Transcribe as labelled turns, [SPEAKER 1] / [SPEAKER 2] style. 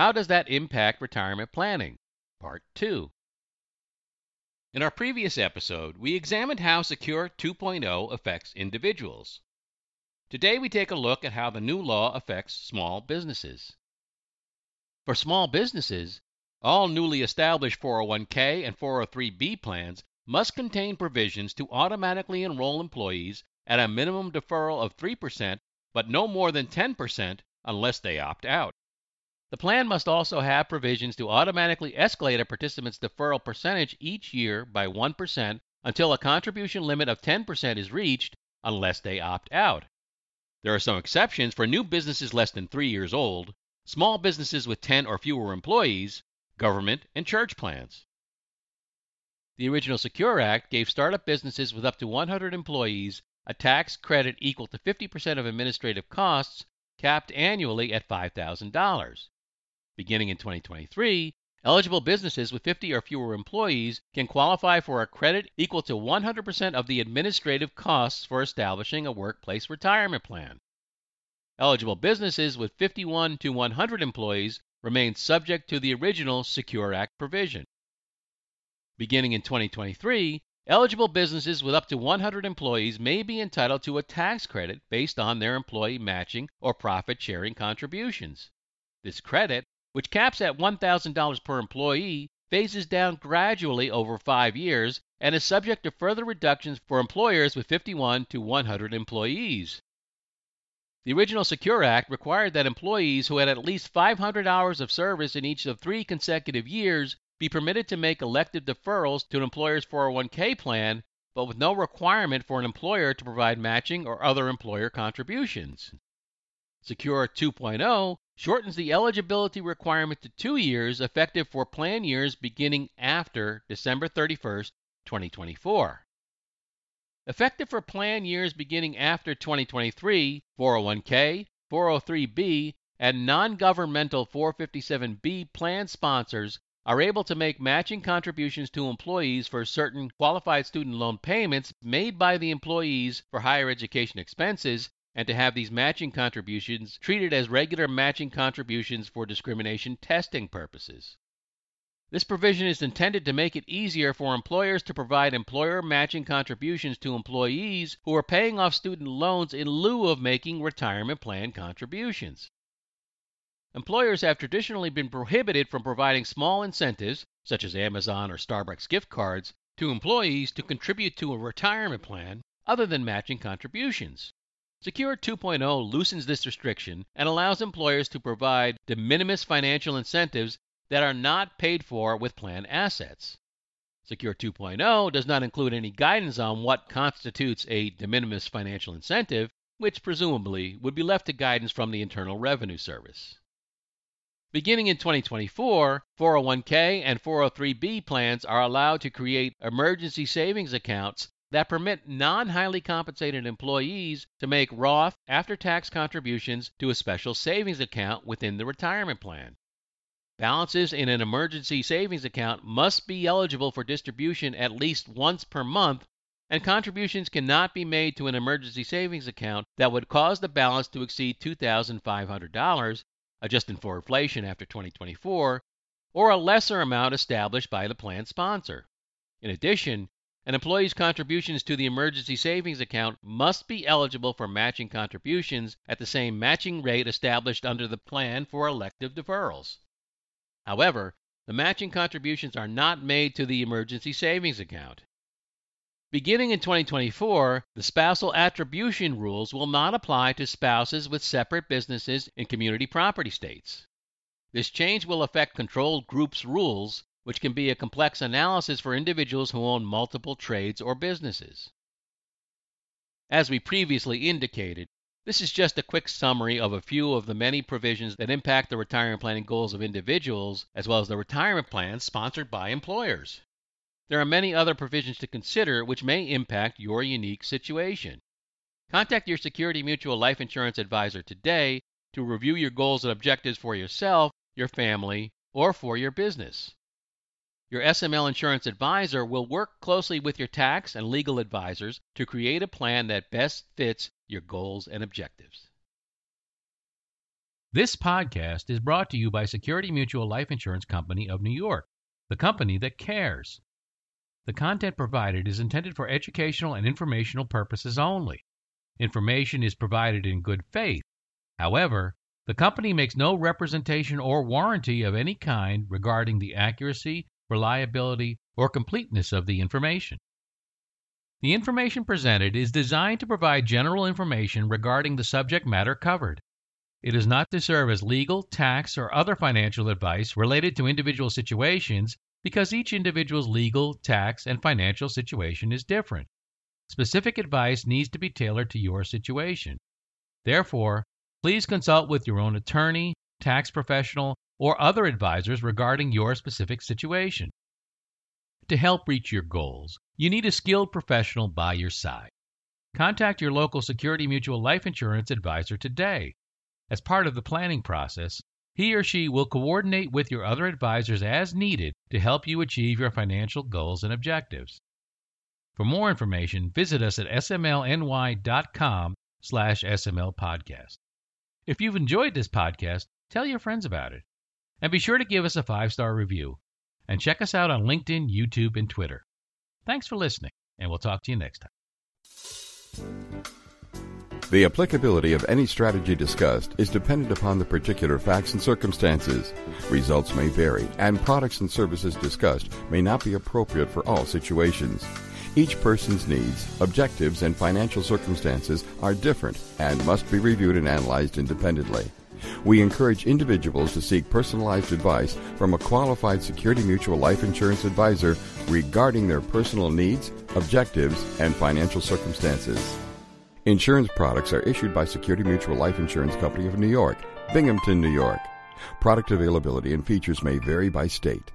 [SPEAKER 1] How does that impact retirement planning? Part 2. In our previous episode, we examined how Secure 2.0 affects individuals. Today, we take a look at how the new law affects small businesses. For small businesses, all newly established 401k and 403b plans must contain provisions to automatically enroll employees at a minimum deferral of 3%, but no more than 10% unless they opt out. The plan must also have provisions to automatically escalate a participant's deferral percentage each year by 1% until a contribution limit of 10% is reached unless they opt out. There are some exceptions for new businesses less than three years old, small businesses with 10 or fewer employees, government, and church plans. The original Secure Act gave startup businesses with up to 100 employees a tax credit equal to 50% of administrative costs, capped annually at $5,000. Beginning in 2023, eligible businesses with 50 or fewer employees can qualify for a credit equal to 100% of the administrative costs for establishing a workplace retirement plan. Eligible businesses with 51 to 100 employees remain subject to the original Secure Act provision. Beginning in 2023, eligible businesses with up to 100 employees may be entitled to a tax credit based on their employee matching or profit sharing contributions. This credit, which caps at $1,000 per employee, phases down gradually over five years and is subject to further reductions for employers with 51 to 100 employees. The original Secure Act required that employees who had at least 500 hours of service in each of three consecutive years be permitted to make elective deferrals to an employer's 401k plan, but with no requirement for an employer to provide matching or other employer contributions. Secure 2.0 shortens the eligibility requirement to two years effective for plan years beginning after December 31, 2024. Effective for plan years beginning after 2023, 401k, 403b, and non governmental 457b plan sponsors are able to make matching contributions to employees for certain qualified student loan payments made by the employees for higher education expenses and to have these matching contributions treated as regular matching contributions for discrimination testing purposes. This provision is intended to make it easier for employers to provide employer matching contributions to employees who are paying off student loans in lieu of making retirement plan contributions. Employers have traditionally been prohibited from providing small incentives, such as Amazon or Starbucks gift cards, to employees to contribute to a retirement plan other than matching contributions. Secure 2.0 loosens this restriction and allows employers to provide de minimis financial incentives that are not paid for with plan assets. Secure 2.0 does not include any guidance on what constitutes a de minimis financial incentive, which presumably would be left to guidance from the Internal Revenue Service. Beginning in 2024, 401k and 403b plans are allowed to create emergency savings accounts that permit non highly compensated employees to make Roth after tax contributions to a special savings account within the retirement plan. Balances in an emergency savings account must be eligible for distribution at least once per month, and contributions cannot be made to an emergency savings account that would cause the balance to exceed $2,500 adjusting for inflation after 2024, or a lesser amount established by the plan sponsor. In addition, an employee's contributions to the emergency savings account must be eligible for matching contributions at the same matching rate established under the plan for elective deferrals. However, the matching contributions are not made to the emergency savings account. Beginning in 2024, the spousal attribution rules will not apply to spouses with separate businesses in community property states. This change will affect controlled groups rules, which can be a complex analysis for individuals who own multiple trades or businesses. As we previously indicated,
[SPEAKER 2] This is just a quick summary of a few of the many provisions that impact the retirement planning goals of individuals, as well as the retirement plans sponsored by employers. There are many other provisions to consider which may impact your unique situation. Contact your Security Mutual Life Insurance advisor today to review your goals and objectives for yourself, your family, or for your business. Your SML insurance advisor will work closely with your tax and legal advisors to create a plan that best fits your goals and objectives.
[SPEAKER 1] This podcast is brought to you by Security Mutual Life Insurance Company of New York, the company that cares. The content provided is intended for educational and informational purposes only. Information is provided in good faith. However, the company makes no representation or warranty of any kind regarding the accuracy reliability, or completeness of the information. The information presented is designed to provide general information regarding the subject matter covered. It is not to serve as legal, tax, or other financial advice related to individual situations because each individual's legal, tax, and financial situation is different. Specific advice needs to be tailored to your situation. Therefore, please consult with your own attorney, tax professional, or other advisors regarding your specific situation. To help reach your goals, you need a skilled professional by your side. Contact your local Security Mutual Life Insurance advisor today. As part of the planning process, he or she will coordinate with your other advisors as needed to help you achieve your financial goals and objectives. For more information, visit us at smlny.com slash smlpodcast. If you've enjoyed this podcast, tell your friends about it. And be sure to give us a five star review. And check us out on LinkedIn, YouTube, and Twitter. Thanks for listening, and we'll talk to you next time.
[SPEAKER 3] The applicability of any strategy discussed is dependent upon the particular facts and circumstances. Results may vary, and products and services discussed may not be appropriate for all situations. Each person's needs, objectives, and financial circumstances are different and must be reviewed and analyzed independently. We encourage individuals to seek personalized advice from a qualified Security Mutual life insurance advisor regarding their personal needs, objectives, and financial circumstances. Insurance products are issued by Security Mutual Life Insurance Company of New York, Binghamton, New York. Product availability and features may vary by state.